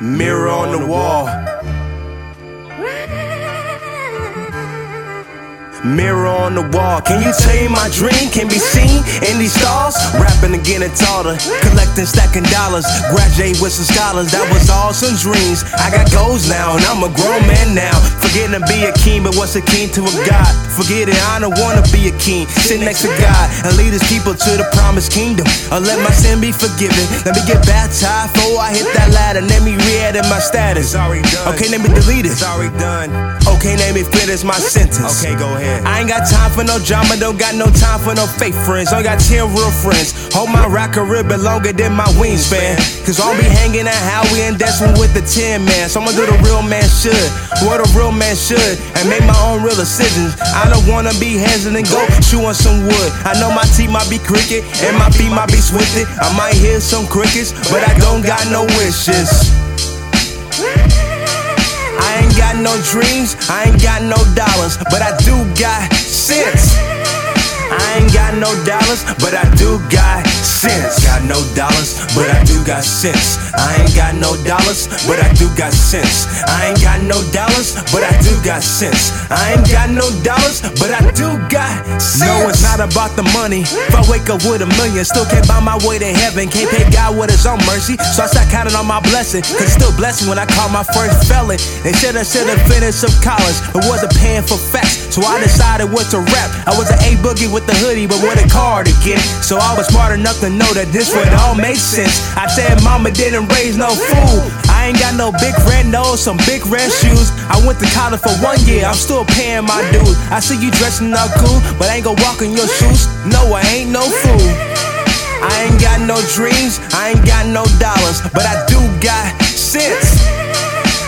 Mirror on the wall. Mirror on the wall. Can you tell me my dream can be seen in these stars? Rapping again and taller, collecting, stacking dollars. Graduate with some scholars, that was all some dreams. I got goals now, and I'm a grown man now. Forgetting to be a king, but what's a king to a God? Forget it, I don't wanna be a king. Sit next to God and lead his people to the promised kingdom. Or let my sin be forgiven. Let me get baptized before I hit that ladder. Let me re-edit my status. Okay, let me delete it. It's already done. Okay, let me finish my sentence. Okay, go ahead. I ain't got time for no drama, don't got no time for no fake friends. Only got 10 real friends. Hold my rock career bit longer than my wingspan. Cause I'll be hanging at Howie and Desmond with the 10 man. So I'ma do the real man should, what a real man should, and make my own real decisions. I don't wanna be hesitant, and go chew on some wood. I know my teeth might be cricket, and my feet might be swifted. I might hear some crickets, but I don't got no wishes. No dreams, I ain't got no dollars, but I do got sense. I ain't got no dollars, but I do got sense. Got no dollars, but I do got sense. I ain't got no dollars, but I do got sense. I ain't got no dollars, but I do got sense. I ain't got no dollars, but I not about the money. If I wake up with a million, still can't buy my way to heaven. Can't pay God with his own mercy, so I start counting on my blessing. Cause still blessing when I call my first felon. They said I should have finished some college, but wasn't paying for facts. So I decided what to rap. I was an A boogie with the hoodie, but with a cardigan. So I was smart enough to know that this would all make sense. I said, Mama didn't raise no fool. I ain't got no big red nose, some big red shoes. I went to college for one year, I'm still paying my dues. I see you dressing up cool, but I ain't gonna walk in your No, I ain't no fool. I ain't got no dreams, I ain't got no dollars, but I do got sense.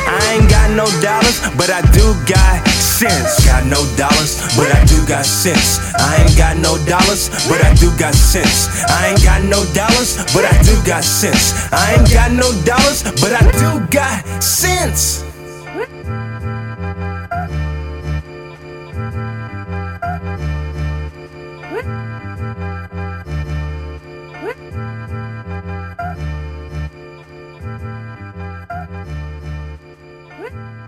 I ain't got no dollars, but I do got sense. Got no dollars, but I do got sense. I ain't got no dollars, but I do got sense. I ain't got no dollars, but I do got sense. I ain't got no dollars, but I do got sense. れ